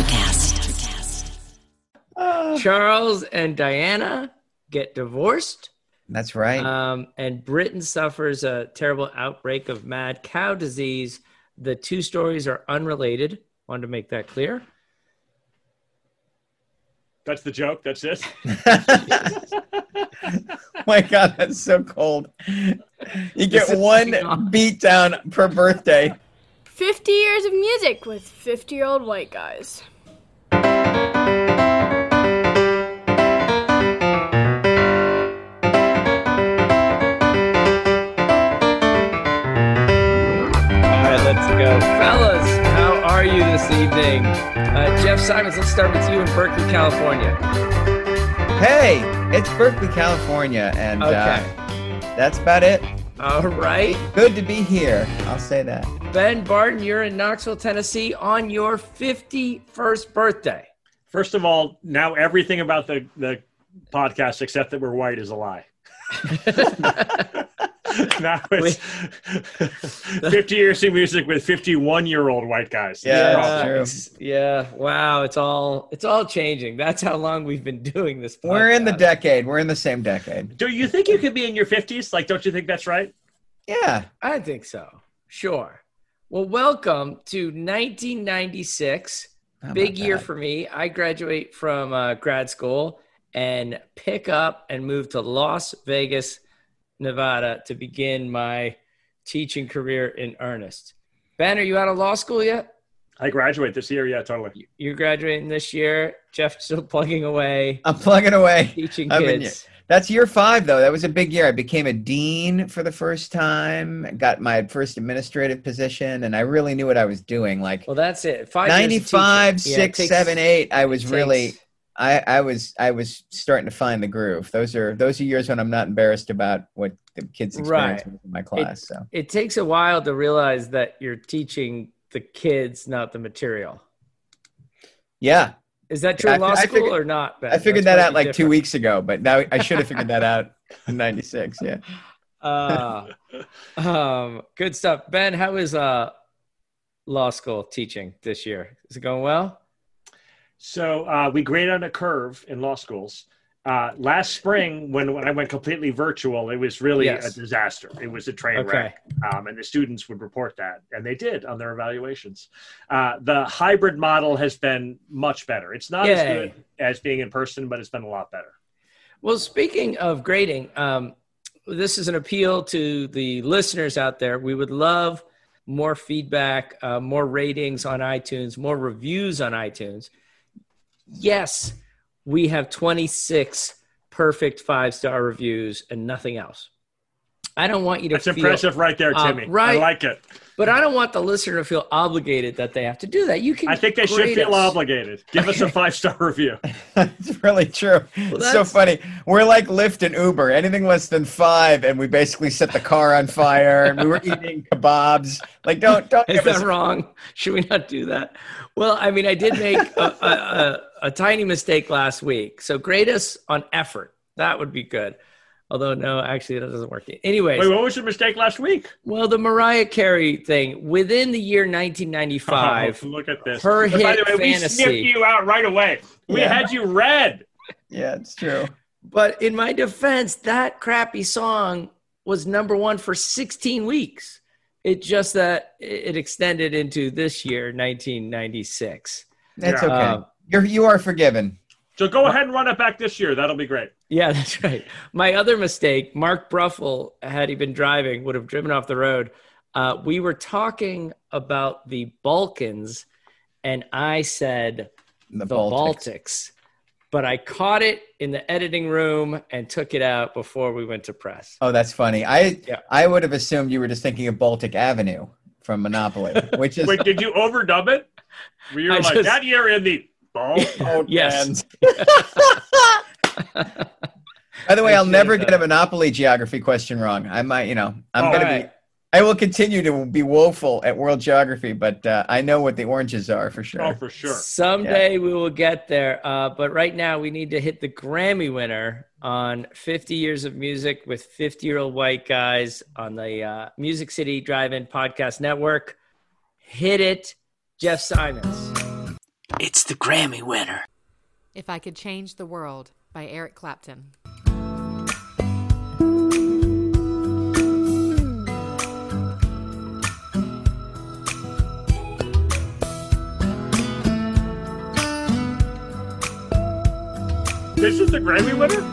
Electrocast. Charles and Diana get divorced. That's right. Um, and Britain suffers a terrible outbreak of mad cow disease. The two stories are unrelated. Wanted to make that clear. That's the joke. That's it. My God, that's so cold. You get one going beat down per birthday. 50 years of music with 50 year old white guys. All right, let's go. Fellas, how are you this evening? Uh, Jeff Simons, let's start with you in Berkeley, California. Hey, it's Berkeley, California, and Okay. uh, that's about it. All right. Good to be here. I'll say that. Ben Barton, you're in Knoxville, Tennessee on your 51st birthday. First of all, now everything about the the podcast except that we're white is a lie. now it's 50 years of music with 51 year old white guys. Yeah, That's that's awesome. true. it's- yeah. Wow. It's all it's all changing. That's how long we've been doing this. We're in the decade. We're in the same decade. Do you think you could be in your 50s? Like, don't you think that's right? Yeah. I think so. Sure. Well, welcome to 1996. How Big year for me. I graduate from uh, grad school and pick up and move to Las Vegas, Nevada to begin my teaching career in earnest. Ben, are you out of law school yet? I graduate this year. Yeah, totally. You're graduating this year. Jeff still plugging away, I'm plugging away. teaching I'm in kids. That's year five, though. That was a big year. I became a dean for the first time, got my first administrative position, and I really knew what I was doing. Like Well, that's it. Five years of 95, teaching. Yeah, it takes- seven, eight, I was it really I, I was I was starting to find the groove. Those are those are years when I'm not embarrassed about what the kids experience Right. in my class. so it takes a while to realize that you're teaching the kids, not the material. yeah, Is that true Yeah, in I law I school figured- or not? Ben? I figured That's that out probably like two weeks ago, but now I should have figured that out in '96. Yeah, Uh, um, good stuff. Ben, how is uh, law school teaching this year? Is it going well? So uh, we grade on a curve in law schools. Uh, last spring, when, when I went completely virtual, it was really Yes. a disaster. It was a train Okay. wreck, um, and the students would report that, and they did on their evaluations. Uh, the hybrid model has been much better. It's not as good as being in person, but it's been a lot better. Well, speaking of grading, um, this is an appeal to the listeners out there. We would love more feedback, uh, more ratings on iTunes, more reviews on iTunes. Yes, we have 26 perfect five star reviews and nothing else. I don't want you to That's feel, impressive, right there, Uh, Timmy. I right. like it. but I don't want the listener to feel obligated that they have to do that. You can. I think they should feel us. obligated. Give us a five star review. it's really true. it's so funny. We're like Lyft and Uber. Anything less than five, and we basically set the car on fire, and we were eating kebabs. Like, don't don't Is give that us wrong? Should we not do that? Well, I mean, I did make a, a, a, a tiny mistake last week. So grade us on effort. That would be good. Although, no, actually, that doesn't work. Anyways, Wait, what was your mistake last week? well, the Mariah Carey thing within the year 1995. Oh, look at this. Her By hit the way, we Fantasy. snipped you out right away. We Yeah. had you read. Yeah, it's true. But in my defense, that crappy song was number one for 16 weeks. It just that it extended into this year, 1996. That's Yeah. okay. Um, You're you are forgiven. So go ahead and run it back this year. That'll be great. Yeah, that's right. My other mistake, Mark Bruffel, had he been driving, would have driven off the road. Uh, we were talking about the Balkans, and I said The, the Baltics. Baltics, but I caught it in the editing room and took it out before we went to press. Oh, that's funny. I Yeah. I would have assumed you were just thinking of Baltic Avenue from Monopoly, which is Wait, did you overdub it? Were you I like just- that year in the ball? Yes. By the way, I I'll never have get a Monopoly geography question wrong. I might, you know, I'm Oh, gonna right. be. I will continue to be woeful at world geography, but uh, I know what the oranges are for sure. Oh, for sure. Someday we will get there. Uh, but right now we need to hit the Grammy winner on 50 years of music with 50 year old white guys on the uh, Music City Drive In Podcast Network. Hit it, Jeff Simons. It's the Grammy winner. If I Could Change the World by Eric Clapton. This is the Grammy winner?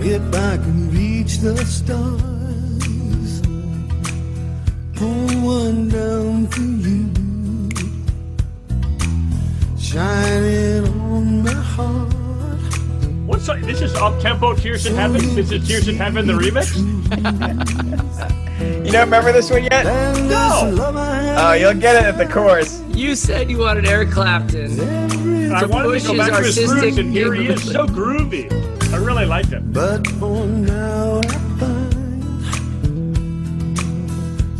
If I can reach the stars, pull one down for you, shining on my heart. What? This is Up Tempo Tears in Heaven? This is Tears in Heaven, the remix? You don't remember this one yet? No. love I have Oh, you'll get it at the chorus. You said you wanted Eric Clapton. every I wanted to go back to his artistic roots, and here he is, so groovy. I really liked it. But for now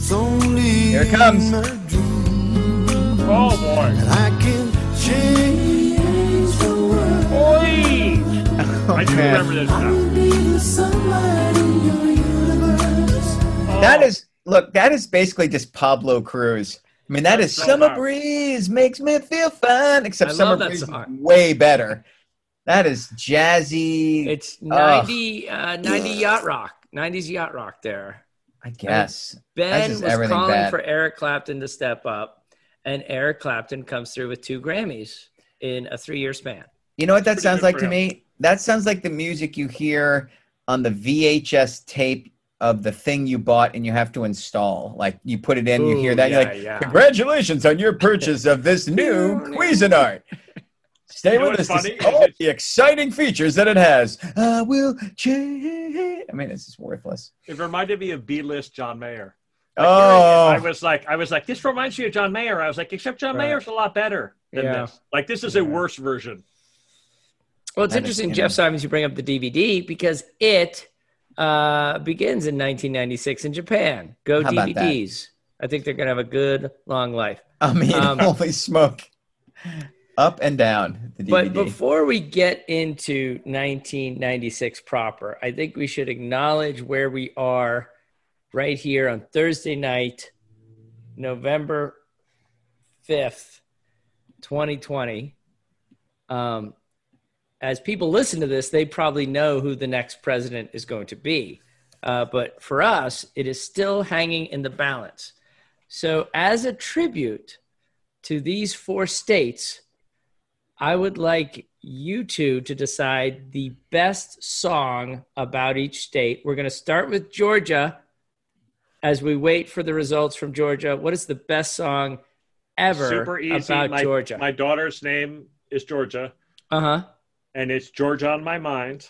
it's only Here it comes. my dream Oh boy. I can change the world. Oi! I do man. remember this now. Be the sunlight in your universe. Oh, That is look. That is basically just Pablo Cruise. I mean, that is so "Summer hot. Breeze makes me feel fine." Except I "Summer Breeze" is song. way better. That is jazzy. It's 90, uh, 90 yacht rock, 90s yacht rock there. I guess. Ben was calling bad. for Eric Clapton to step up, and Eric Clapton comes through with two Grammys in a three year span. You know what that Pretty sounds like for to him. me? That sounds like the music you hear on the VHS tape of the thing you bought and you have to install. Like you put it in, you hear Ooh, that, you're like, yeah. "Congratulations on your purchase of this new Cuisinart." Stay You know with us what's to see funny? all the exciting features that it has. I will change. I mean, it's just worthless. It reminded me of B-list John Mayer. Oh, I was like, I was like, this reminds me of John Mayer. I was like, except John Right. Mayer's a lot better than Yeah. this. Like, this is a worse version. Well, it's That is, interesting, you Jeff know. Simons, you bring up the DVD because it uh, begins in 1996 in Japan. Go How? DVDs. I think they're going to have a good long life. I mean, Um, holy smoke! Up and down the DVD. But before we get into 1996 proper, I think we should acknowledge where we are right here on Thursday night, November 5th, 2020. Um, as people listen to this, they probably know who the next president is going to be. Uh, but for us, it is still hanging in the balance. So, as a tribute to these four states, I would like you two to decide the best song about each state. We're going to start with Georgia as we wait for the results from Georgia. What is the best song ever Super easy. about my, Georgia? my daughter's name is Georgia, Uh huh. and it's Georgia on my mind.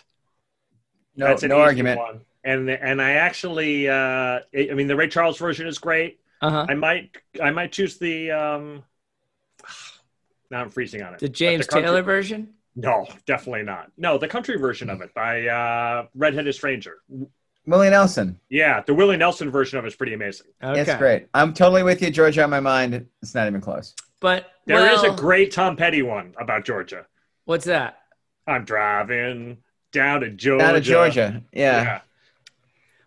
no, That's an no easy argument. One. And and I actually, uh, I mean, the Ray Charles version is great. Uh huh. I might I might choose the. Um, now I'm freezing on it. The But James country- Taylor version. No, definitely not. No, the country version of it by uh, Redheaded Stranger. Willie Nelson. Yeah, the Willie Nelson version of it is pretty amazing. Okay. It's great. I'm totally with you, Georgia. On my mind, it's not even close. But There is well, a great Tom Petty one about Georgia. What's that? I'm driving down to Georgia. Down to Georgia, yeah. Yeah.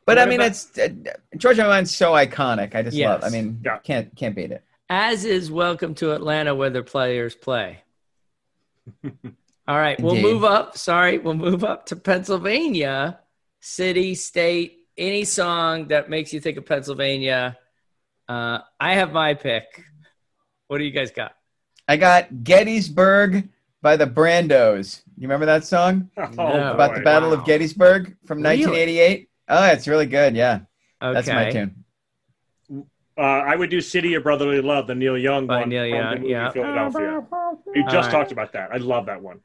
But I mean, about- it's uh, Georgia on my mind's so iconic. I just Yes. love. I mean, Yeah. can't can't beat it. As is Welcome to Atlanta, where the players play. All right, we'll Indeed. move up. Sorry, we'll move up to Pennsylvania, city, state, any song that makes you think of Pennsylvania. Uh, I have my pick. What do you guys got? I got Gettysburg by the Brandos. You remember that song Oh, No. about the. Battle wow. of Gettysburg from Really? 1988? Oh, it's really good. Yeah, Okay. that's my tune. Uh, I would do City of Brotherly Love, the Neil Young By one. Neil from Young, the movie yeah. Philadelphia. We just All right. talked about that. I love that one.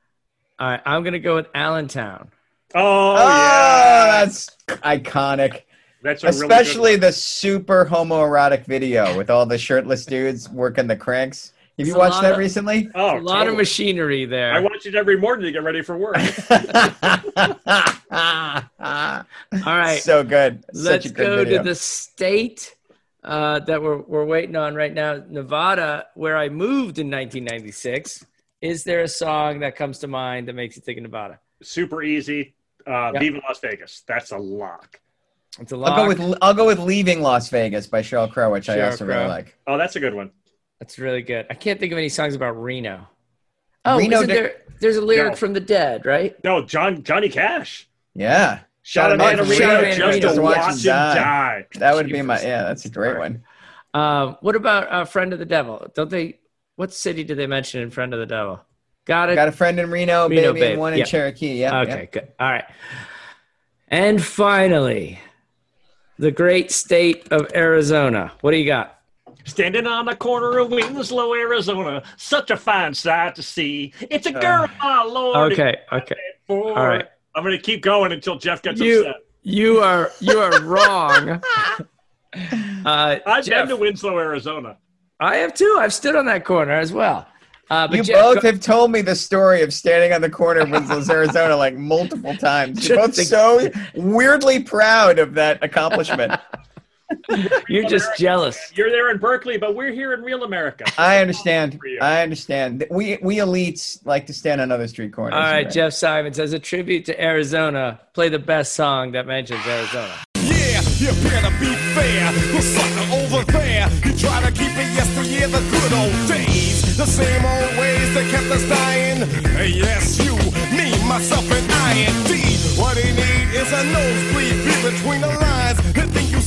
All right, I'm gonna go with Allentown. Oh, Oh, yeah. that's iconic. That's a really good Especially the super homoerotic video with all the shirtless dudes working the cranks. Have It's you a watched that of- recently? Oh, a lot of machinery there. I watch it every morning to get ready for work. All right, So good. Such let's a good go video. to the state uh, that we're, we're waiting on right now, Nevada, where I moved in 1996. Is there a song that comes to mind that makes you think of Nevada? Super easy. Uh, Yep. Viva Las Vegas. That's a lock. It's a I'll go with I'll go with Leaving Las Vegas by Sheryl Crow, which I Sheryl also really like. Oh, that's a good one. That's really good. I can't think of any songs about Reno. Oh, Reno isn't did- there, there's a lyric No. from the Dead, right? No, John Johnny Cash. Yeah, Shot a him man out in from Reno Reno just just to to watch watch him him die. die. that would be my yeah. That's a great one. Um, what about uh, Friend of the Devil? Don't they? What city do they mention in Friend of the Devil? Got it. Got a friend in Reno, Reno, baby, babe. and one in Yeah. Cherokee. Yeah. okay, good. All right. And finally, the great state of Arizona. What do you got? Standing on the corner of Winslow, Arizona, such a fine sight to see. It's a girl, my lord. Okay, okay. All right. I'm going to keep going until Jeff gets You upset. you are you are wrong. Uh, I've Jeff, been to Winslow, Arizona. I have too. I've stood on that corner as well. Uh, but You Jeff, both go- have told me the story of standing on the corner of Winslow, Arizona, like multiple times. You're both Just so weirdly proud of that accomplishment. you're just jealous. You're there in Berkeley, but we're here in real America. I understand. I understand. We we elites like to stand on other street corners. All right, right? Jeff Simons, as a tribute to Arizona, play the best song that mentions Arizona. Yeah, you better be fair. The sucker over there, you try to keep it yesteryear, the good old days. The same old ways that kept us dying. Hey, yes, you, me, myself, and I indeed. What he need is a nosebleed between the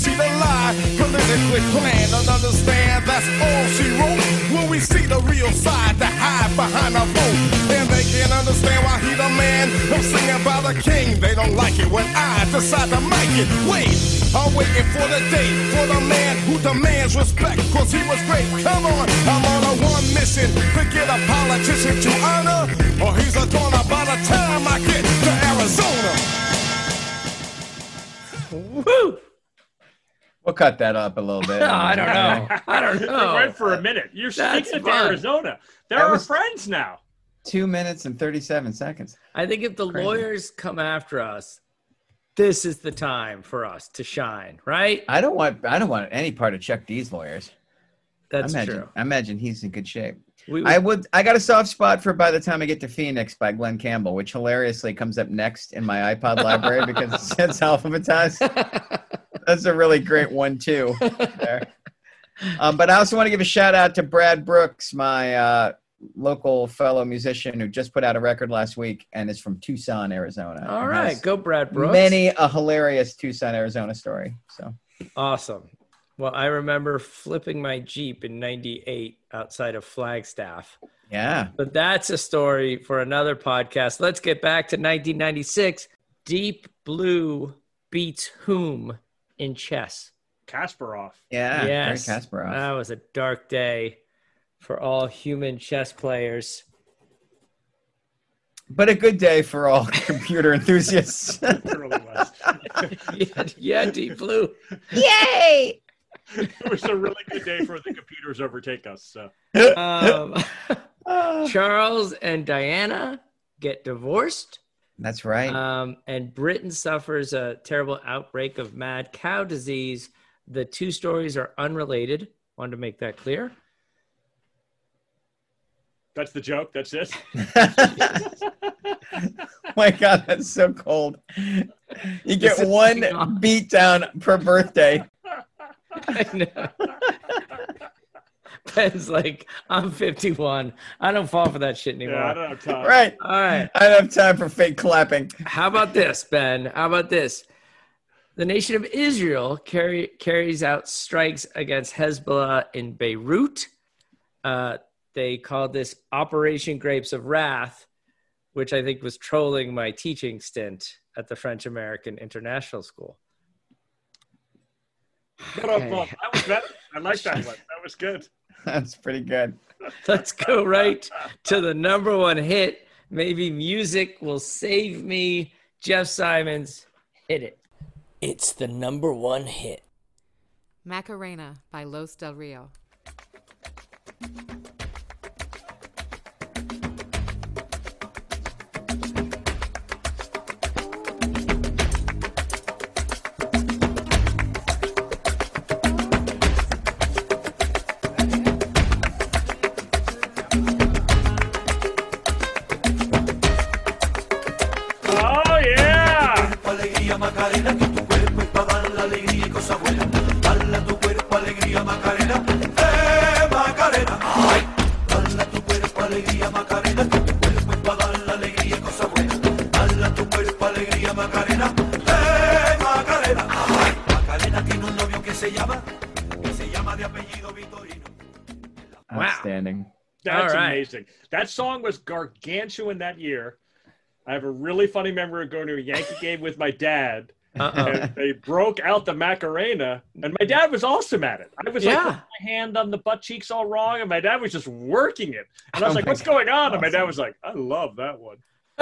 see the lie, politically planned. Don't understand, that's all she wrote. When we see the real side, to hide behind a vote. And they can't understand why he the man. I'm singing about a king. They don't like it when I decide to make it. Wait, I'm waiting for the day for the man who demands respect. Cause he was great. Come on, I'm on a one mission to get a politician to honor. Or he's a goner by the time I get to Arizona. Woo! We'll cut that up a little bit. I don't know. I don't We know. went for a minute. You're That's speaking to fun. Arizona. They're our was- friends now. Two minutes and thirty-seven seconds. I think if the Crazy. lawyers come after us, this is the time for us to shine, right? I don't want. I don't want any part of Chuck D's lawyers. That's I imagine, true. I imagine he's in good shape. We, I would. I got a soft spot for "By the Time I Get to Phoenix" by Glen Campbell, which hilariously comes up next in my iPod library because it's, it's alphabetized. That's a really great one too. Um, but I also want to give a shout out to Brad Brooks, my uh, local fellow musician who just put out a record last week and is from Tucson, Arizona. All right, go Brad Brooks. Many a hilarious Tucson, Arizona story. So Awesome. Well, I remember flipping my Jeep in 98 outside of Flagstaff. yeah, But that's a story for another podcast. Let's get back to 1996. Deep Blue beats whom in chess? Kasparov. yeah, yes. Garry Kasparov. That was a dark day for all human chess players. but a good day for all computer enthusiasts. It really was. yeah, yeah, Deep Blue. Yay! it was a really good day for the computers overtake us. So Um, Charles and Diana get divorced. That's right. Um, and Britain suffers a terrible outbreak of mad cow disease. The two stories are unrelated. Wanted to make that clear. that's the joke. That's it. My God, that's so cold. You get one going beat down per birthday. I know. Ben's like, I'm 51. I don't fall for that shit anymore. Yeah, I don't have time. Right. All right. I don't have time for fake clapping. How about this, Ben? How about this? The nation of Israel carry, carries out strikes against Hezbollah in Beirut. Uh, they called this Operation Grapes of Wrath, which I think was trolling my teaching stint at the French American International School. But, well, that was better. I like that one. That was good. That's pretty good. Let's go right to the number one hit. Maybe music will save me. Jeff Simons, hit it. It's the number one hit. Macarena by Los Del Rio. That song was gargantuan that year. I have a really funny memory of going to a Yankee game with my dad. Uh-oh. And they broke out the Macarena, and my dad was awesome at it. I was like, Yeah. with my hand on the butt cheeks all wrong, and my dad was just working it. And I was Oh like, my "What's going on?" And my dad was like, "I love that one."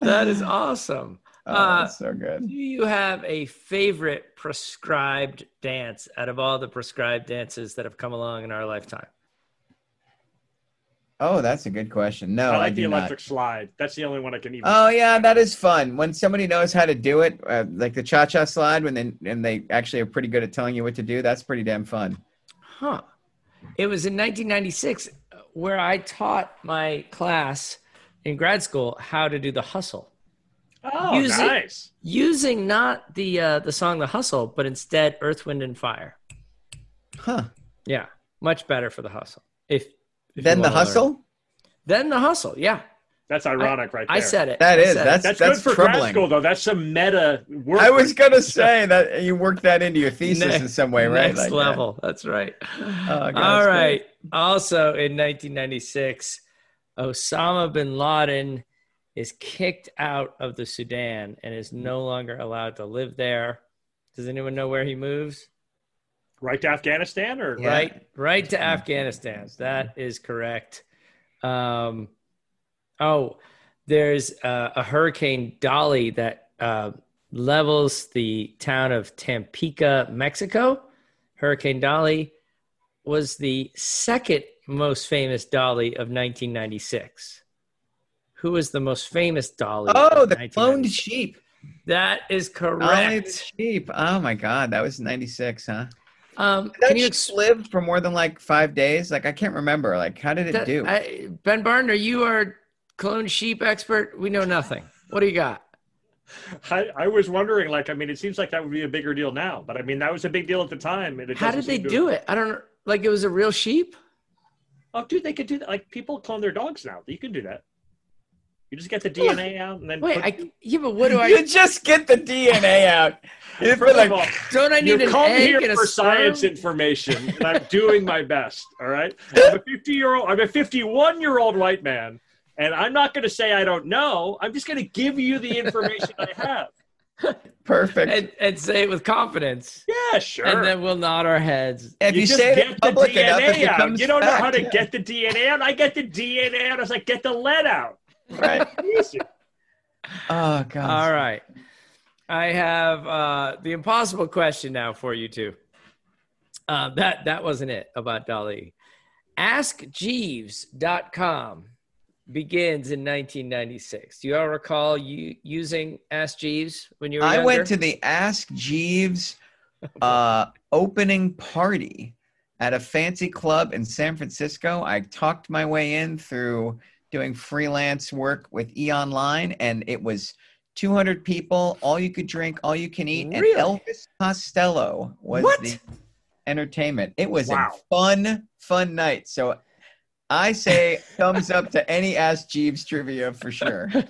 that is awesome. oh, Uh, so good. Do you have a favorite prescribed dance out of all the prescribed dances that have come along in our lifetime? Oh, that's a good question. No, I I, like the electric not. slide. That's the only one I can even. Oh yeah, that is fun. When somebody knows how to do it, uh, like the cha-cha slide, when they and they actually are pretty good at telling you what to do. That's pretty damn fun. Huh. It was in 1996 where I taught my class in grad school how to do the hustle. oh, use it. nice. Using not the uh, the song The Hustle, but instead Earth, Wind, and Fire. Huh. Yeah, much better for the hustle. If, if Then the wanna learn. hustle. Then the hustle. Yeah, That's ironic, right there. I said it. That I is said it. that's That's, that's, good for grad school, though. That's some meta work. I was gonna say that you worked that into your thesis in some way, right? Next Like that. level. That's right. Oh, God, All that's right. Also in 1996, Osama bin Laden is kicked out of the Sudan and is no longer allowed to live there. Does anyone know where he moves? Right to Afghanistan, or Yeah. Right, right to Afghanistan. That is correct. Um, oh, there's uh, a hurricane Dolly that uh, levels the town of Tampico, Mexico. Hurricane Dolly was the second most famous Dolly of 1996. Who was the most famous Dolly? Oh, of the cloned sheep. That is Ollie the correct. sheep. Oh my god, that was '96, huh? Um, That can you sheep ex- lived for more than like five days? Like I can't remember. Like how did it That- do? I, ben Barton, are you our clone sheep expert? We know nothing. What do you got? I, I was wondering, like, I mean, it seems like that would be a bigger deal now, but I mean, that was a big deal at the time. And it How did they seem to- do it? I don't know. Like it was a real sheep? Oh, dude, they could do that. Like, people clone their dogs now. You can do that. You just get the DNA out and then. Wait, put- I yeah, but what do I? you I? just get the DNA out. You'd First like, of all, Don't I you need an come egg here and a for sperm? science information, and I'm doing my best. All right, I'm a 50 year old. I'm a 51 year old white man, and I'm not going to say I don't know. I'm just going to give you the information I have. perfect. and, and say it with confidence, Yeah, sure. and then we'll nod our heads. if you, just say get public the enough, DNA out. You don't know how fact. to get the DNA out. I get the DNA out I was like, get the lead out. Right. Oh god. All right, I have uh, the impossible question now for you two. Uh, that that wasn't it about Dolly. AskJeeves.com begins in 1996. Do you all recall you using Ask Jeeves when you were I younger? went to the Ask Jeeves uh, opening party at a fancy club in San Francisco. I talked my way in through doing freelance work with E Online, and it was 200 people, all you could drink, all you can eat, Really? and Elvis Costello was What? the entertainment. It was Wow. a fun, fun night. So I say thumbs up to any Ask Jeeves trivia for sure.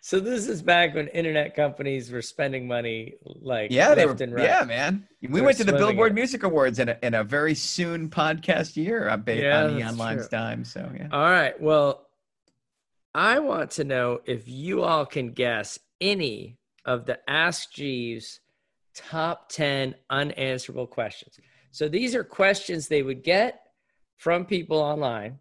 So this is back when internet companies were spending money like Yeah, they were. and right. Yeah, man. We They went to the Billboard it. Music Awards in a, in a very soon podcast year. Bet Yeah, on the that's online's true. dime. So yeah. All right. Well, I want to know if you all can guess any of the Ask Jeeves top 10 unanswerable questions. So these are questions they would get from people online,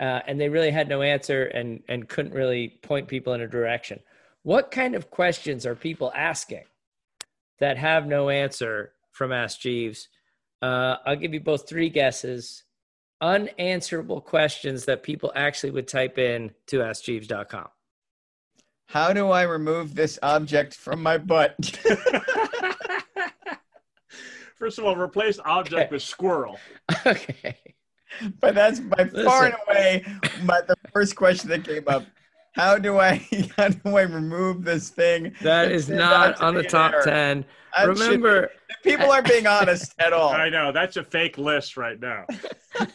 uh, and they really had no answer and, and couldn't really point people in a direction. What kind of questions are people asking that have no answer from Ask Jeeves? Uh, I'll give you both three guesses unanswerable questions that people actually would type in to askjeeves.com. How do I remove this object from my butt? First of all, replace object Okay. with squirrel. okay. but that's by far and away my, the first question that came up. How do I how do I remove this thing? That is not on the top error. 10. That should Remember, people aren't being honest at all. I know that's a fake list right now.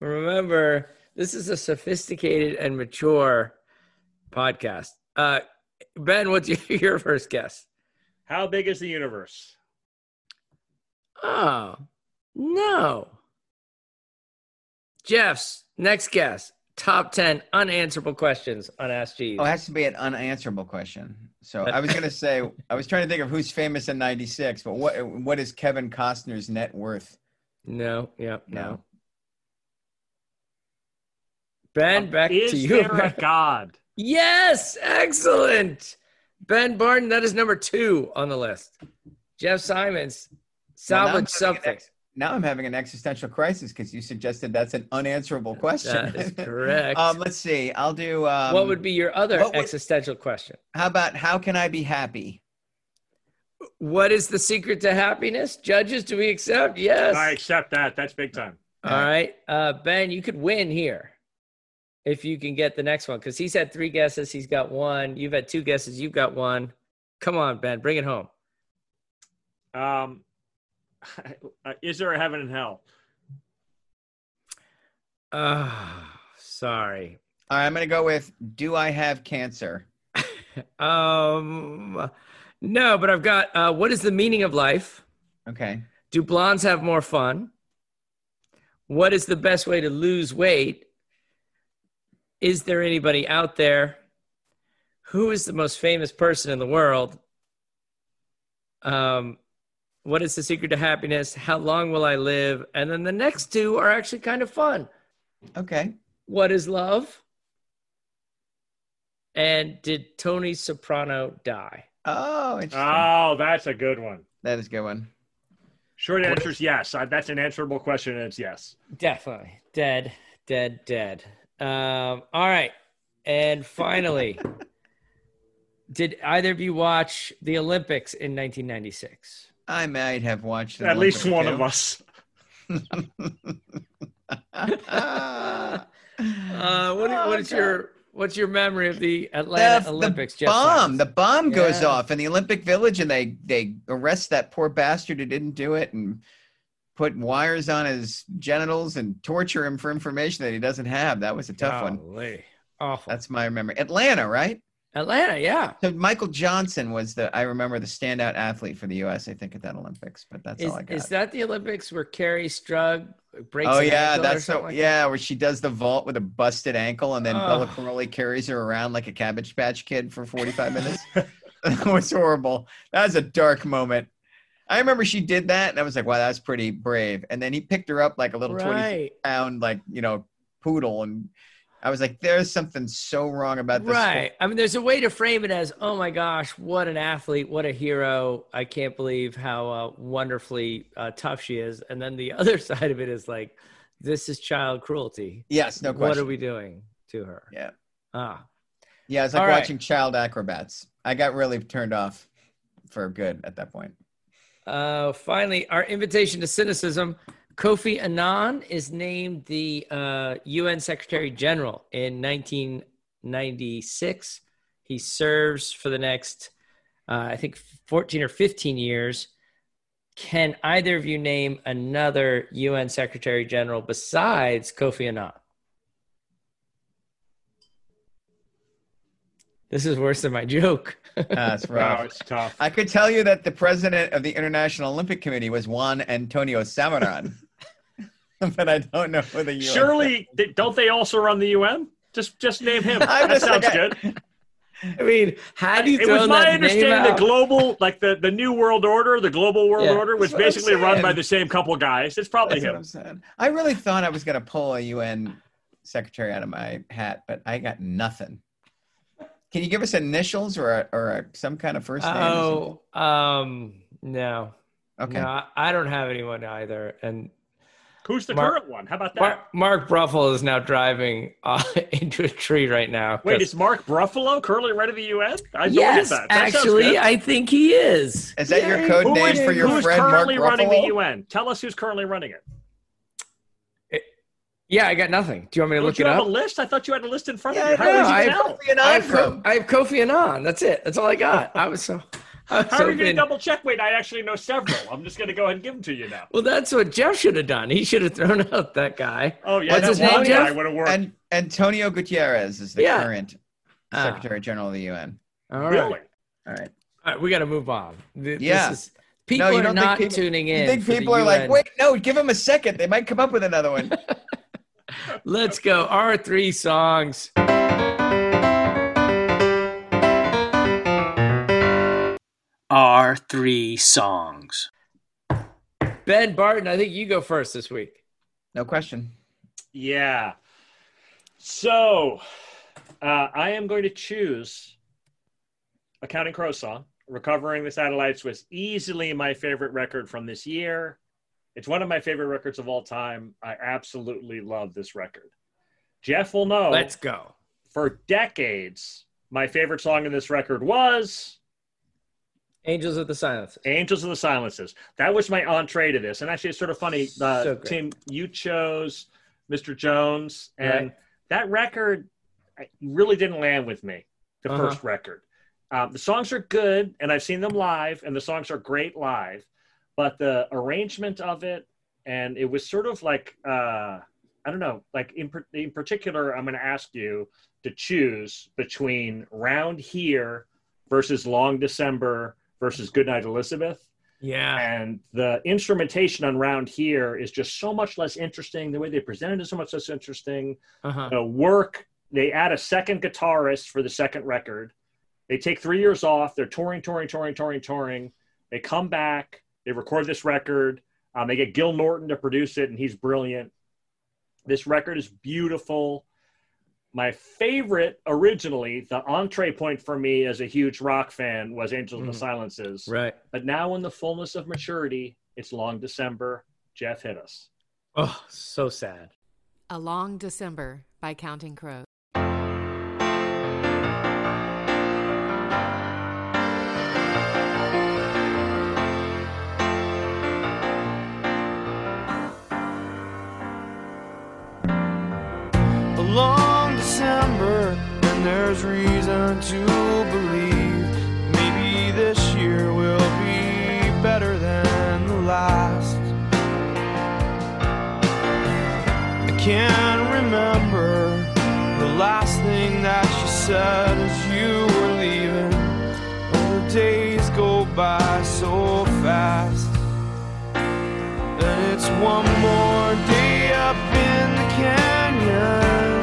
remember, this is a sophisticated and mature podcast. Uh, Ben, what's your, your first guess? How big is the universe? Oh, no. Jeff's next guess. Top 10 unanswerable questions on Ask Jeeves. Oh, it has to be an unanswerable question. So I was gonna say I was trying to think of who's famous in '96, but what what is Kevin Costner's net worth? no, yep, no. No. Ben, uh, back is to you. there a God? Yes, excellent. Ben Barton, that is number two on the list. Jeff Simons, Well, now salvage having an something. ex- now I'm having an existential crisis because you suggested that's an unanswerable question. That is correct. um, let's see. I'll do. Um, what would be your other would- existential question? How about how can I be happy? What is the secret to happiness? Judges, do we accept? Yes. I accept that. That's big time. All right. Uh, ben, you could win here if you can get the next one because he's had three guesses. He's got one. You've had two guesses. You've got one. Come on, Ben, bring it home. Um, is there a heaven and hell? Oh, sorry. All right, I'm gonna go with Do I have cancer? Um, no, but I've got uh, what is the meaning of life? Okay. Do blondes have more fun? What is the best way to lose weight? Is there anybody out there? Who is the most famous person in the world? Um, what is the secret to happiness? How long will I live? And then the next two are actually kind of fun. Okay. What is love? And did Tony Soprano die? Oh, interesting. Oh, that's a good one. that is a good one. Short answer is yes. I, that's an answerable question, and it's yes. Definitely. Dead, dead, dead. Um, all right. And finally, did either of you watch the Olympics in 1996? I might have watched an At least Olympic one too. of us. Uh, what, Oh, what is God. your what's your memory of the Atlanta the, Olympics? the Jeff bomb. Simons? The bomb goes Yeah. off in the Olympic Village, and they they arrest that poor bastard who didn't do it, and put wires on his genitals and torture him for information that he doesn't have. That was a tough one. Golly. Awful. That's my memory. Atlanta, right? Atlanta, yeah. So Michael Johnson was the I remember the standout athlete for the U.S. I think at that Olympics, but that's Is, all I got. is that the Olympics where Kerri Strug breaks? Oh yeah, that's so like yeah, where she does the vault with a busted ankle, and then Bela Ugh. Karolyi carries her around like a Cabbage Patch Kid for forty five minutes. that was horrible. That was a dark moment. I remember she did that, and I was like, "Wow, that's pretty brave." And then he picked her up like a little twenty Right. pound, like you know, poodle, and I was like, "There's something so wrong about this." Right. I mean, there's a way to frame it as, oh my gosh, what an athlete, what a hero. I can't believe how uh, wonderfully uh, tough she is. And then the other side of it is like, this is child cruelty. Yes, no question. What are we doing to her? Yeah. Ah, Yeah, it's like All right. watching child acrobats. I got really turned off for good at that point. Uh, finally, our invitation to cynicism. Kofi Annan is named the uh, UN Secretary General in 1996. He serves for the next, uh, I think, 14 or 15 years. Can either of you name another UN Secretary General besides Kofi Annan? This is worse than my joke. That's Wow, rough. it's tough. I could tell you that the president of the International Olympic Committee was Juan Antonio Samaranch, but I don't know who the UN Surely, th- don't they also run the UN? Just, just name him. I'm that just sounds like- good. I mean, had you It was my that name understanding the global, like the, the new world order, the global world Yeah. order, was That's what I'm basically run by the same couple guys. It's probably That's him. I'm saying. I really thought I was going to pull a UN secretary out of my hat, but I got nothing. Can you give us initials or a, or a, some kind of first name? or Oh, um, no, okay. no, I- I don't have anyone either. And Who's the Mark- current one? How about that? Mark, Mark Bruffel is now driving uh, into a tree right now. Wait, is Mark Bruffalo currently right running the UN? I yes, that. that actually. I think he is. Is that your code Who name is- for your who's friend Mark currently running the UN? Tell us who's currently running it. Yeah, I got nothing. Do you want me to Don't look you it have up? a list? I thought you had a list in front Yeah, of you. I How know. would I have- tell? Kofi Annan I have, Co- I have Kofi Annan. That's it. That's all I got. I was so. I was How are you going to double check? Wait, I actually know several. I'm just going to go ahead and give them to you now. Well, that's what Jeff should have done. He should have thrown out that guy. Oh yeah, What's that his name, one guy Jeff? would have worked. And Antonio Gutierrez is the Yeah. current Ah. Secretary General of the UN. All right. Really? All right. All right, we got to move on. Th- Yeah. Is, people you are don't think people- tuning in. You think people are like, wait, no, give them a second. They might come up with another one. Let's go. Our three songs. Our three songs. Ben Barton, I think you go first this week. No question. Yeah. So uh, I am going to choose a Counting Crow song. Recovering the Satellites was easily my favorite record from this year. It's one of my favorite records of all time. I absolutely love this record. Jeff will know Let's go. for decades, my favorite song in this record was Angels of the Silence. Angels of the Silences. That was my entree to this. And actually, it's sort of funny. Uh, So. Tim, you chose Mr. Jones, and Right. that record really didn't land with me, the Uh-huh. first record. Um, the songs are good, and I've seen them live, and the songs are great live, but the arrangement of it, and it was sort of like, uh, I don't know, like in, in particular, I'm going to ask you to choose between Round Here versus Long December versus Goodnight Elizabeth. Yeah. And the instrumentation on Round Here is just so much less interesting. The way they presented it is so much less interesting. Uh-huh. The work, they add a second guitarist for the second record. They take three years off. They're touring, touring, touring, touring, touring. They come back. They record this record. Um, they get Gil Norton to produce it, and he's brilliant. This record is beautiful. My favorite originally, the entree point for me as a huge rock fan was Angels of Mhm. the Silences. Right. But now, in the fullness of maturity, it's long December. Jeff hit us. Oh, so sad. A Long December by Counting Crows. Said as you were leaving. Oh, the days go by so fast. And it's one more day up in the canyon.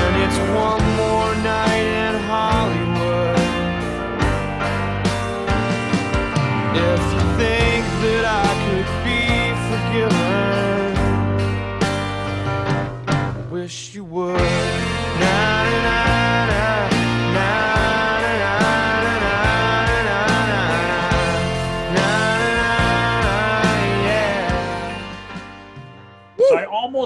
And it's one more night in Hollywood. If you think that I could be forgiven, wish you would.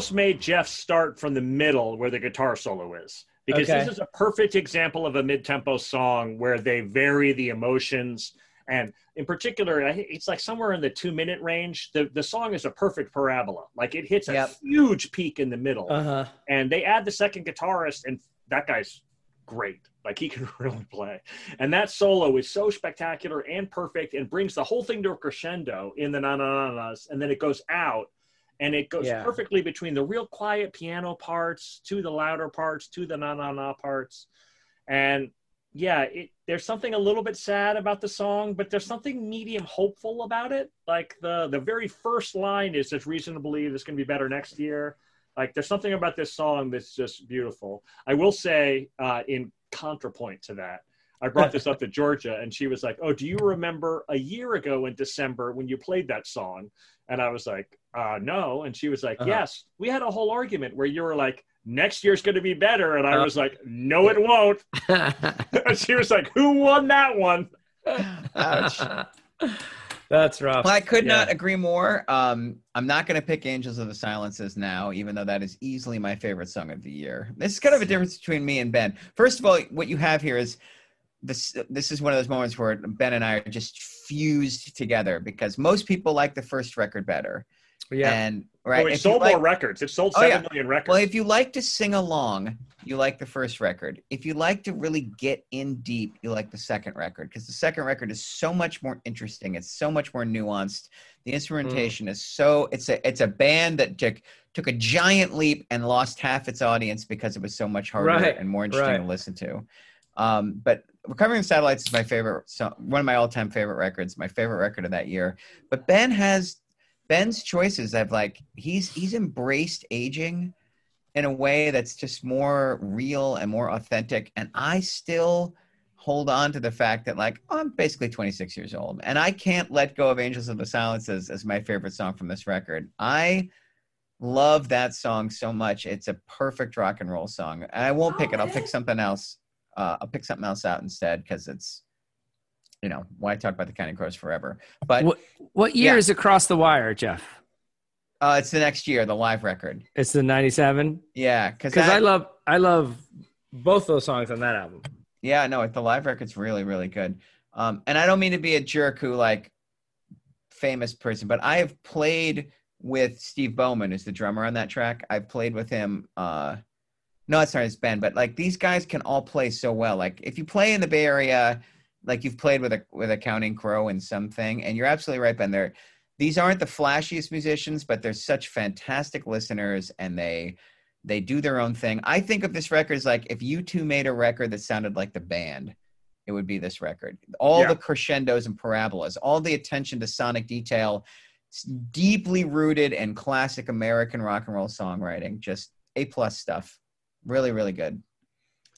Almost made Jeff start from the middle where the guitar solo is. Because Okay. this is a perfect example of a mid tempo song where they vary the emotions. And in particular, it's like somewhere in the two minute range. The, the song is a perfect parabola. Like it hits a huge peak in the middle. Uh-huh. and they add the second guitarist and that guy's great like he can really play and that solo is so spectacular and perfect and brings the whole thing to a crescendo in the na na na na's and then it goes out and it goes Yeah. perfectly between the real quiet piano parts to the louder parts to the na na na parts. And yeah it, there's something a little bit sad about the song but there's something medium hopeful about it. Like the the very first line is there's reason to believe it's going to be better next year. Like there's something about this song that's just beautiful. I will say uh, in contrapoint to that i brought this up to georgia and she was like oh do you remember a year ago in december when you played that song? And i was like uh, no and she was like Uh-huh. yes we had a whole argument where you were like next year's going to be better and i Uh. was like no it won't and she was like who won that one That's rough. Well, I could Yeah. not agree more. Um, I'm not going to pick Angels of the Silences now, even though that is easily my favorite song of the year. This is kind of a difference between me and Ben. First of all, what you have here is this. This is one of those moments where Ben and I are just fused together because most people like the first record better. Yeah. And right, oh, it if sold like- more records it sold Oh, seven yeah. million records well, if you like to sing along, you like the first record. If you like to really get in deep, you like the second record because the second record is so much more interesting. It's so much more nuanced. The instrumentation is so it's a it's a band that took took a giant leap and lost half its audience because it was so much harder Right, and more interesting right. to listen to. Um, but Recovering Satellites is my favorite, so one of my all-time favorite records, my favorite record of that year. But Ben has Ben's choices. I've like he's he's embraced aging in a way that's just more real and more authentic. And I still hold on to the fact that like I'm basically 26 years old and I can't let go of Angels of the Silences as my favorite song from this record. I love that song so much. It's a perfect rock and roll song. And I won't pick it. I'll pick something else. Uh, I'll pick something else out instead because it's, you know, why I talk about the Counting Crows forever? But What, what year Yeah. is Across the Wire, Jeff? uh, it's the next year, the live record. It's the 97? Yeah, because Because I love I love both those songs on that album. Yeah, no, the live record's really, really good. Um, and I don't mean to be a jerk who like famous person, but I have played with Steve Bowman, who's the drummer on that track. I've played with him. Uh, no, it's not his band, but like these guys can all play so well. Like if you play in the Bay Area, like you've played with a with a Counting Crow and something, and you're absolutely right, Ben. They're these aren't the flashiest musicians, but they're such fantastic listeners, and they they do their own thing. I think of this record as like if U2 made a record that sounded like the band, it would be this record. All Yeah. the crescendos and parabolas, all the attention to sonic detail, deeply rooted in classic American rock and roll songwriting. Just A plus stuff. Really, really good.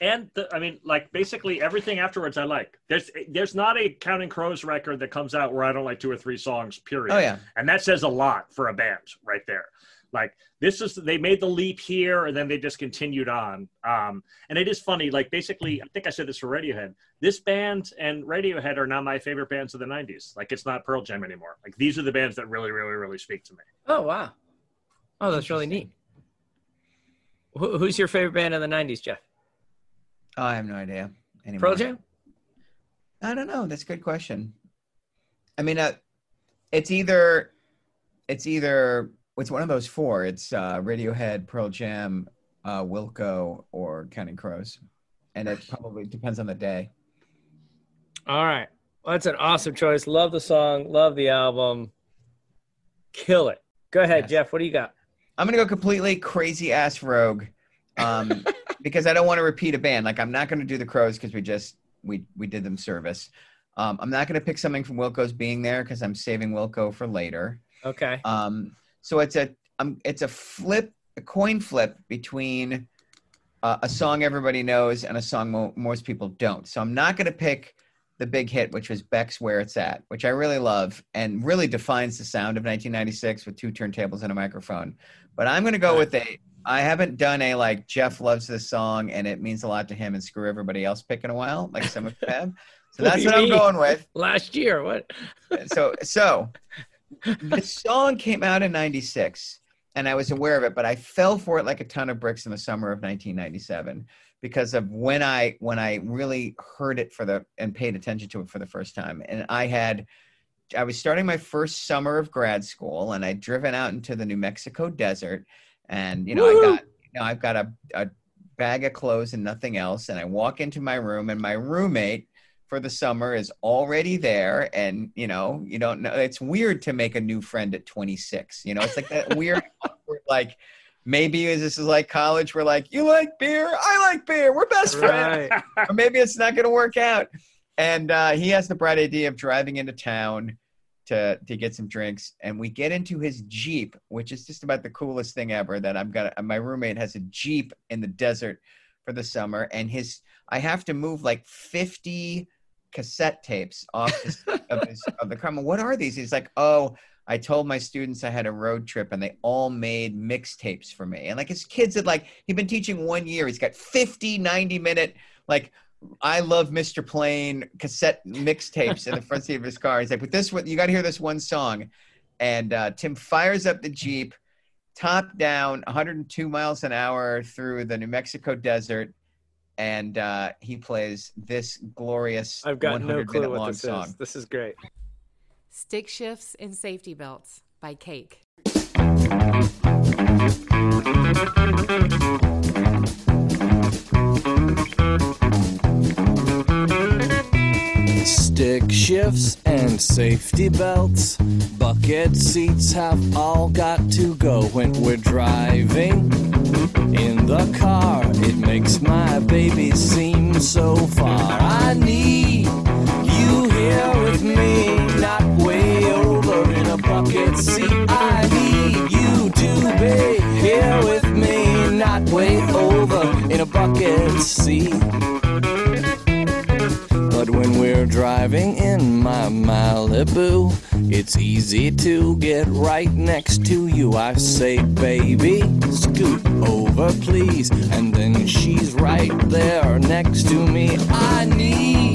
And the, I mean, like basically everything afterwards, I like. There's there's not a Counting Crows record that comes out where I don't like two or three songs. Period. Oh yeah. and that says a lot for a band right there. Like this is they made the leap here, and then they just continued on. Um, and it is funny. Like basically, I think I said this for Radiohead. This band and Radiohead are now my favorite bands of the '90s. Like it's not Pearl Jam anymore. Like these are the bands that really, really, really speak to me. Oh wow. Oh, that's really neat. Who, who's your favorite band in the 90s, Jeff? Oh, I have no idea. Anymore. Pearl Jam? I don't know. That's a good question. I mean, uh, it's either it's either it's one of those four. It's uh, Radiohead, Pearl Jam, uh, Wilco, or Counting Crows, and it probably depends on the day. All right. Well, that's an awesome choice. Love the song. Love the album. Kill it. Go ahead, Yes. Jeff. What do you got? I'm gonna go completely crazy ass rogue, um, because I don't want to repeat a band. Like I'm not gonna do the Crows because we just we we did them service. Um, I'm not gonna pick something from Wilco's being there because I'm saving Wilco for later. Okay. Um, so it's a um, it's a flip, a coin flip between uh, a song everybody knows and a song mo- most people don't. So I'm not going to pick the big hit, which was Beck's "Where It's At," which I really love and really defines the sound of 1996 with two turntables and a microphone. But I'm going to go with a. I haven't done a like Jeff loves this song and it means a lot to him and screw everybody else pick in a while, like some of them have. So What that's what I'm going with Last year. What? so so the song came out in 96 and i was aware of it but i fell for it like a ton of bricks in the summer of 1997 because of when i when i really heard it for the and paid attention to it for the first time and i had i was starting my first summer of grad school and i'd driven out into the new mexico desert and you know i got you know i've got a, a bag of clothes and nothing else. And i walk into my room and my roommate for the summer is already there. And you know you don't know it's weird to make a new friend at 26 you know it's like that weird awkward, like maybe this is like college where like you like beer? I like beer. We're best friends. Right. or maybe it's not going to work out. And uh, he has the bright idea of driving into town to to get some drinks and we get into his jeep which is just about the coolest thing ever that i'm gonna my roommate has a jeep in the desert for the summer and his i have to move like 50 cassette tapes off his, of, his, of the car. What are these? He's like, oh, I told my students I had a road trip and they all made mixtapes for me. And like his kids had like, he'd been teaching one year. He's got 50, 90 minute, like, I love Mr. Plain cassette mixtapes in the front seat of his car. He's like, but this one, you got to hear this one song. And uh, Tim fires up the Jeep, top down, 102 miles an hour through the New Mexico desert. And uh, he plays this glorious I've got 100 no clue minute what long this song. is. This is great. Stick Shifts and Safety Belts by Cake. Stick shifts and safety belts. Bucket seats have all got to go when we're driving. In the car, it makes my baby seem so far. I need you here with me, not way over in a bucket seat. I need you to be here with me, not way over in a bucket seat. When we're driving in my Malibu, it's easy to get right next to you. I say, baby, scoot over, please. And then she's right there next to me. I need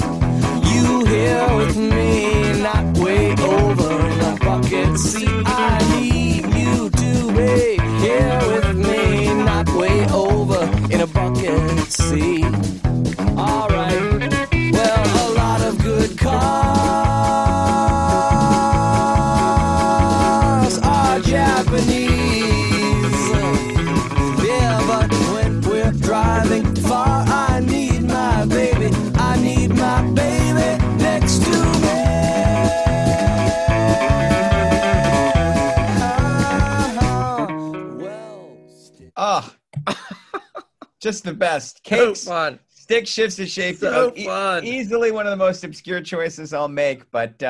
just the best. So Cakes, fun. stick shifts to shape. So E- fun. easily one of the most obscure choices I'll make, but uh,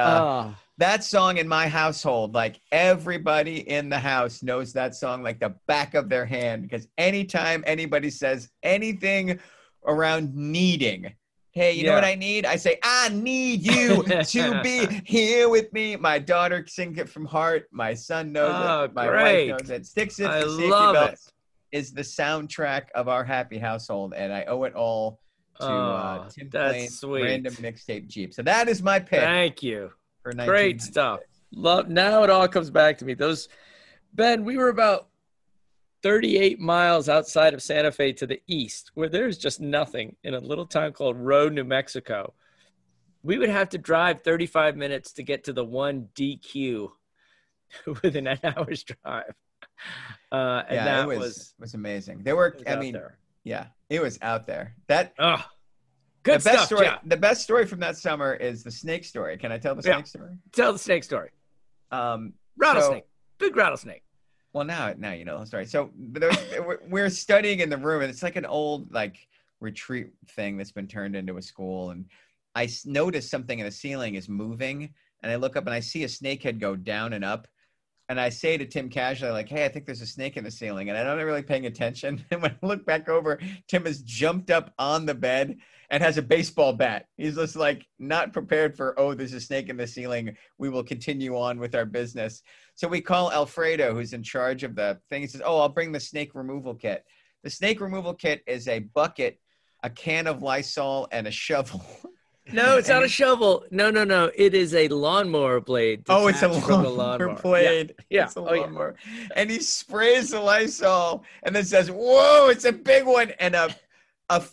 Ah. that song in my household, like everybody in the house knows that song like the back of their hand because anytime anybody says anything around needing, hey, you know what I need? I say, I need you to be here with me. My daughter sings it from heart. My son knows Oh, it. My great. wife knows it. Sticks it I love it. Is the soundtrack of our happy household, and I owe it all to uh, Oh, Tim Plain's sweet. random mixtape Jeep. So that is my pick Thank you. for Great stuff. Love. Now it all comes back to me. Those, Ben, we were about 38 miles outside of Santa Fe to the east, where there's just nothing in a little town called Rowe, New Mexico. We would have to drive 35 minutes to get to the one DQ within an hour's drive. Uh, and yeah, that it was, was, was amazing. There were, I mean, there. yeah, it was out there. That Oh, good the best story. The best story from that summer is the snake story. Can I tell the Yeah. snake story? Tell the snake story. Um, Rattlesnake. Big rattlesnake. Well, now now you know the story. So there, we're- we're studying in the room, and it's like an old like retreat thing that's been turned into a school. And I s- notice something in the ceiling is moving, and I look up and I see a snake head go down and up. And I say to Tim casually, like, "Hey, I think there's a snake in the ceiling," and I'm not really paying attention. And when I look back over, Tim has jumped up on the bed and has a baseball bat. He's just like not prepared for, "Oh, there's a snake in the ceiling. We will continue on with our business." So we call Alfredo, who's in charge of the thing. He says, "Oh, I'll bring the snake removal kit." The snake removal kit is a bucket, a can of Lysol, and a shovel. No, it's not a shovel. No, no, no. It is a lawnmower blade. Oh, it's a the lawnmower blade. Yeah. It's a Oh, yeah. lawnmower. And he sprays the Lysol and then says, "Whoa, it's a big one!" And a, a,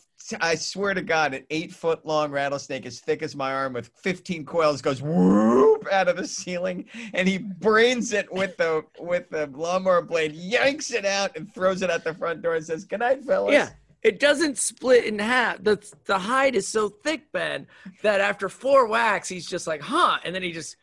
I swear to God, an eight foot long rattlesnake as thick as my arm with 15 coils goes whoop out of the ceiling, and he brains it with the with the lawnmower blade, yanks it out, and throws it out the front door and says, "Good night, fellas." Yeah. It doesn't split in half. The the hide is so thick, Ben, that after four whacks, he's just like, huh. And then he just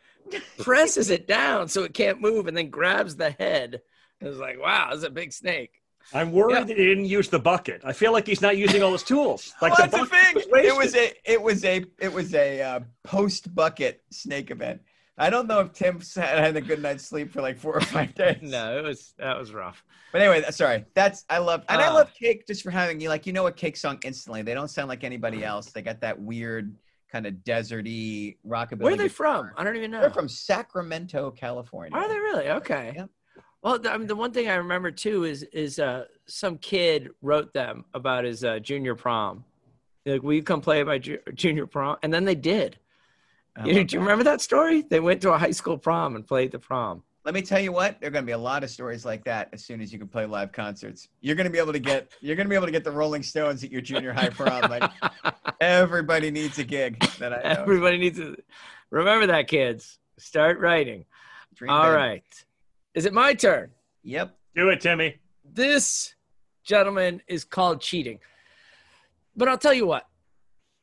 presses it down so it can't move and then grabs the head. It's like, wow, it's a big snake. I'm worried Yeah. that he didn't use the bucket. I feel like he's not using all his tools. Like well, the that's the bucket thing. It was a it was a it was a uh, post bucket snake event. I don't know if Tim had had a good night's sleep for like four or five days. No, it was that was rough. But anyway, sorry. That's I love and I Ah. love Cake just for having you like you know a Cake song instantly. They don't sound like anybody else. They got that weird kind of deserty rockabilly. Where are they guitar. from? I don't even know. They're from Sacramento, California. Are they really? Okay. Yep. Well, the, I mean, the one thing I remember too is is uh, some kid wrote them about his uh, junior prom. Like, will you come play at my ju- junior prom? And then they did. I You- do you remember that story? They went to a high school prom and played the prom. Let me tell you what, there are going to be a lot of stories like that as soon as you can play live concerts. You're going to be able to get you're going to be able to get the Rolling Stones at your junior high prom. Like everybody needs a gig that I know. Everybody needs to remember that, kids. Start writing. Dream All big. right. Is it my turn? Yep. Do it, Timmy. This, gentleman is called cheating. But I'll tell you what,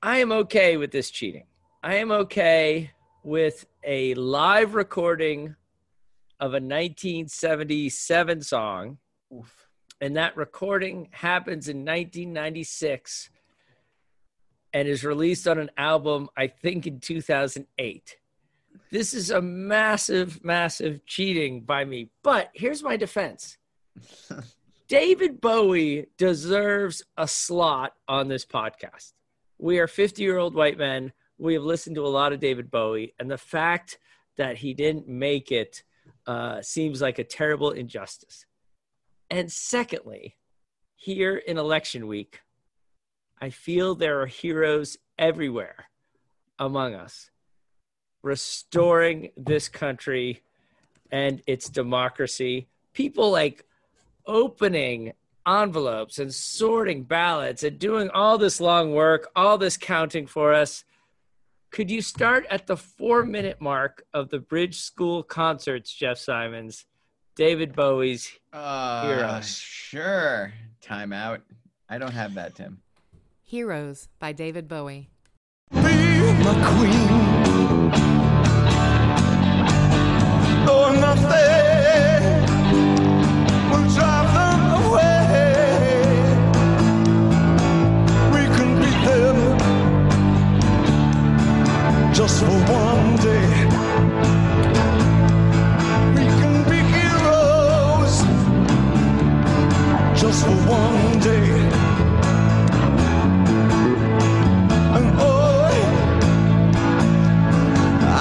I am okay with this cheating. I am okay with a live recording of a 1977 song, Oof. and that recording happens in 1996 and is released on an album, I think, in 2008. This is a massive, massive cheating by me. But here's my defense David Bowie deserves a slot on this podcast. We are 50 year old white men. We have listened to a lot of David Bowie, and the fact that he didn't make it uh, seems like a terrible injustice. And secondly, here in election week, I feel there are heroes everywhere among us restoring this country and its democracy. People like opening envelopes and sorting ballots and doing all this long work, all this counting for us. Could you start at the four minute mark of the Bridge School concerts, Jeff Simons? David Bowie's Uh, Heroes. Sure. Time out. I don't have that, Tim. Heroes by David Bowie. my queen. Though nothing just for one day. We can be heroes just for one day. And oh,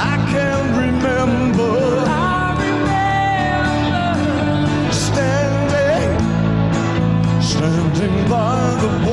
I can remember. Standing, standing by the wall.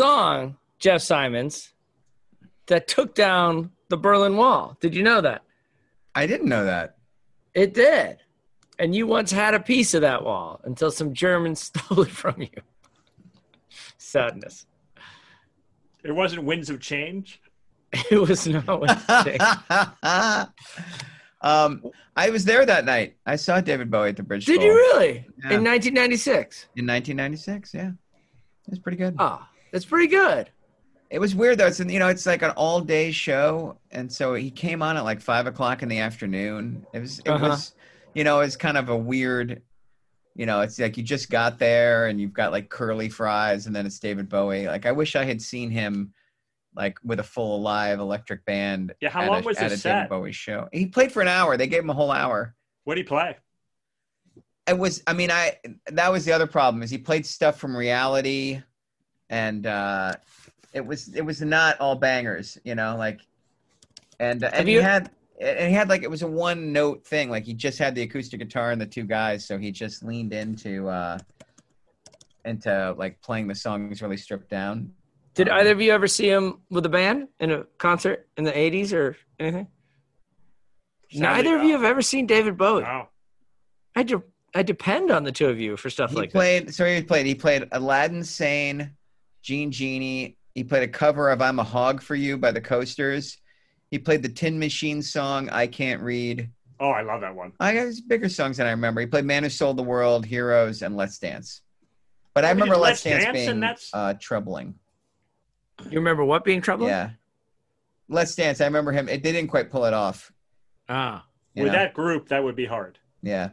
Song, Jeff Simons, that took down the Berlin Wall. Did you know that? I didn't know that. It did. And you once had a piece of that wall until some Germans stole it from you. Sadness. It wasn't Winds of Change. It was not what um, I was there that night. I saw David Bowie at the Bridge. Did School you really? Yeah. In 1996. In 1996, yeah. It was pretty good. Oh, that's pretty good. It was weird though. It's you know, it's like an all day show, and so he came on at like five o'clock in the afternoon. It was, it Uh-huh. was, you know, it's kind of a weird. You know, it's like you just got there and you've got like curly fries, and then it's David Bowie. Like I wish I had seen him, like with a full live electric band. Yeah, how long a, was at his a David set? Bowie show? He played for an hour. They gave him a whole hour. What did he play? it was i mean i that was the other problem is he played stuff from reality and uh it was it was not all bangers you know like and uh, and you- he had and he had like it was a one note thing like he just had the acoustic guitar and the two guys so he just leaned into uh into like playing the songs really stripped down Did Um, either of you ever see him with a band in a concert in the 80s or anything? Neither of you have ever seen David Bowie. Wow. I, de- I depend on the two of you for stuff he like played so he played he played aladdin sane Jean Genie he played a cover of i'm a hog for you by the coasters he played the tin machine song i can't read Oh, I love that one. i got his bigger songs than i remember he played man who sold the world heroes and let's dance but i he did remember Let's let's dance, Dance, being that's- uh, troubling. You remember what being trouble? yeah let's dance i remember him it they didn't quite pull it off Ah. you With know? that group, that would be hard. yeah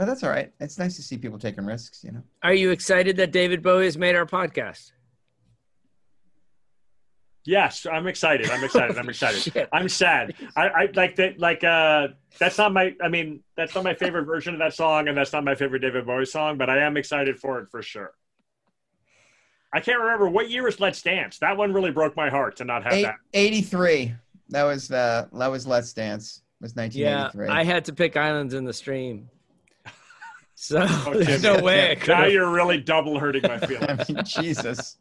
but that's all right it's nice to see people taking risks you know Are you excited that David Bowie has made our podcast? Yes, I'm excited. I'm excited. I'm excited. I'm sad. I, I like that. Like, uh, that's not my. I mean, that's not my favorite version of that song, and that's not my favorite David Bowie song. But I am excited for it for sure. I can't remember what year was Let's Dance. That one really broke my heart to not have Eight, that. 83. That was the that was Let's Dance. It was Yeah, I had to pick Islands in the Stream. So Oh, there's no way I Now you're really double hurting my feelings. I mean, Jesus.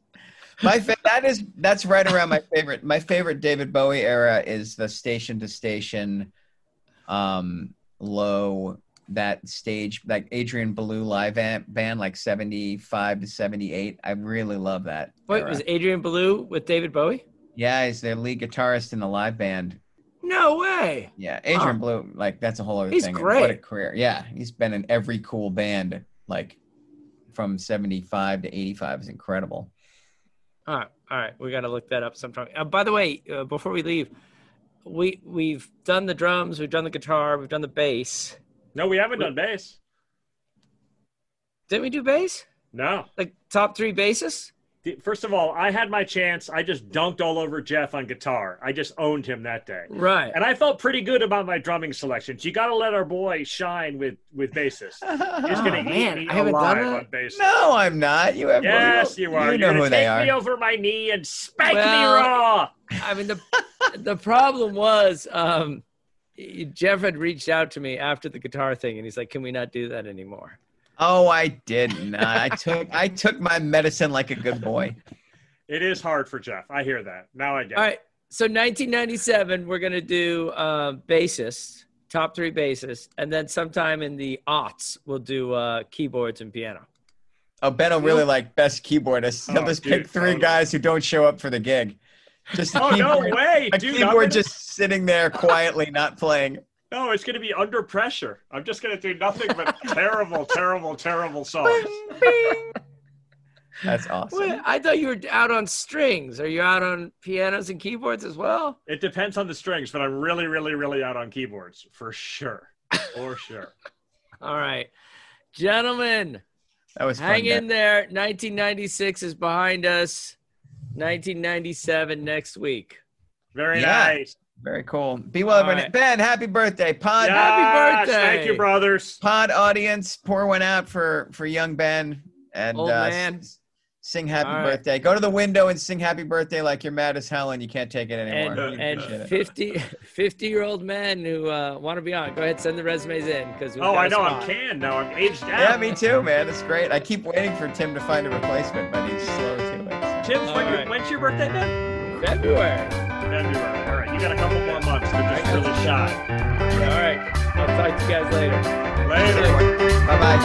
My fa- that is that's right around my favorite. My favorite David Bowie era is the station to station, um, low that stage like Adrian Belew live amp band like seventy five to seventy eight. I really love that. Wait, era. was Adrian Belew with David Bowie? yeah, he's their lead guitarist in the live band. No way. Yeah, Adrian Huh. Blue, like that's a whole other He's thing. What a great. career. Yeah, he's been in every cool band, like from seventy five to eighty five. is incredible. All right, all right. We got to look that up sometime. Uh, by the way, uh, before we leave, we we've done the drums, we've done the guitar, we've done the bass. No, we haven't done bass. Didn't we do bass? No. Like top three bassists? The- First of all, I had my chance. I just dunked all over Jeff on guitar. I just owned him that day. Right. And I felt pretty good about my drumming selections. You got to let our boy shine with with bassist. He's going to Oh, man, eat me I haven't done alive on bass. No, I'm not. You have Yes, you are. You You're know gonna who they take are. me over my knee and spank me raw. I mean the the problem was um, Jeff had reached out to me after the guitar thing, and he's like, "Can we not do that anymore?" Oh, I did not. I took I took my medicine like a good boy. It is hard for Jeff. I hear that. Now I get All it. right. So 1997, we're gonna do uh, bassists, top three bassists, and then sometime in the aughts, we'll do uh, keyboards and piano. Oh, Ben will really like best keyboardist. He'll Oh, just dude, pick three totally. guys who don't show up for the gig. Just a Oh, no way, A dude. I'm keyboard gonna- just sitting there quietly, not playing. No, it's going to be under pressure. I'm just going to do nothing but terrible, terrible, terrible songs. That's awesome. Wait, I thought you were out on strings. Are you out on pianos and keyboards as well? It depends on the strings, but I'm really, really, really out on keyboards for sure. For sure. All right, gentlemen, That was fun. hang Ben. in there. 1996 is behind us. 1997 next week. Very Yeah. nice. Very cool. Be well, everyone. right. Ben, happy birthday. Pod Yes, birthday. Thank you, brothers. pod audience, pour one out for for young Ben and Old uh, man. sing happy All right. birthday. Go to the window and sing happy birthday like you're mad as hell and you can't take it anymore. And, We and 50, 50 year old men who uh, want to be on, go ahead, send the resumes in because Oh, I know. I'm canned now. I'm aged out. Yeah, me too, man. It's great. I keep waiting for Tim to find a replacement, but he's slow to it. so. Tim's, when All your- right. when's your birthday, Ben? February. February. All right. Got a couple more months to just really shine. All right, I'll talk to you guys later. Later. Bye bye.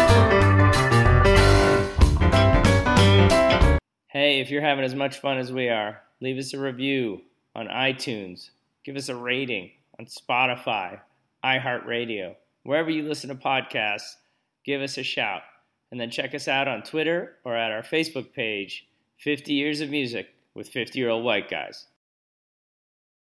Hey, if you're having as much fun as we are, leave us a review on iTunes. Give us a rating on Spotify, iHeartRadio, wherever you listen to podcasts. Give us a shout. And then check us out on Twitter or at our Facebook page, 50 Years of Music with 50 Year Old White Guys.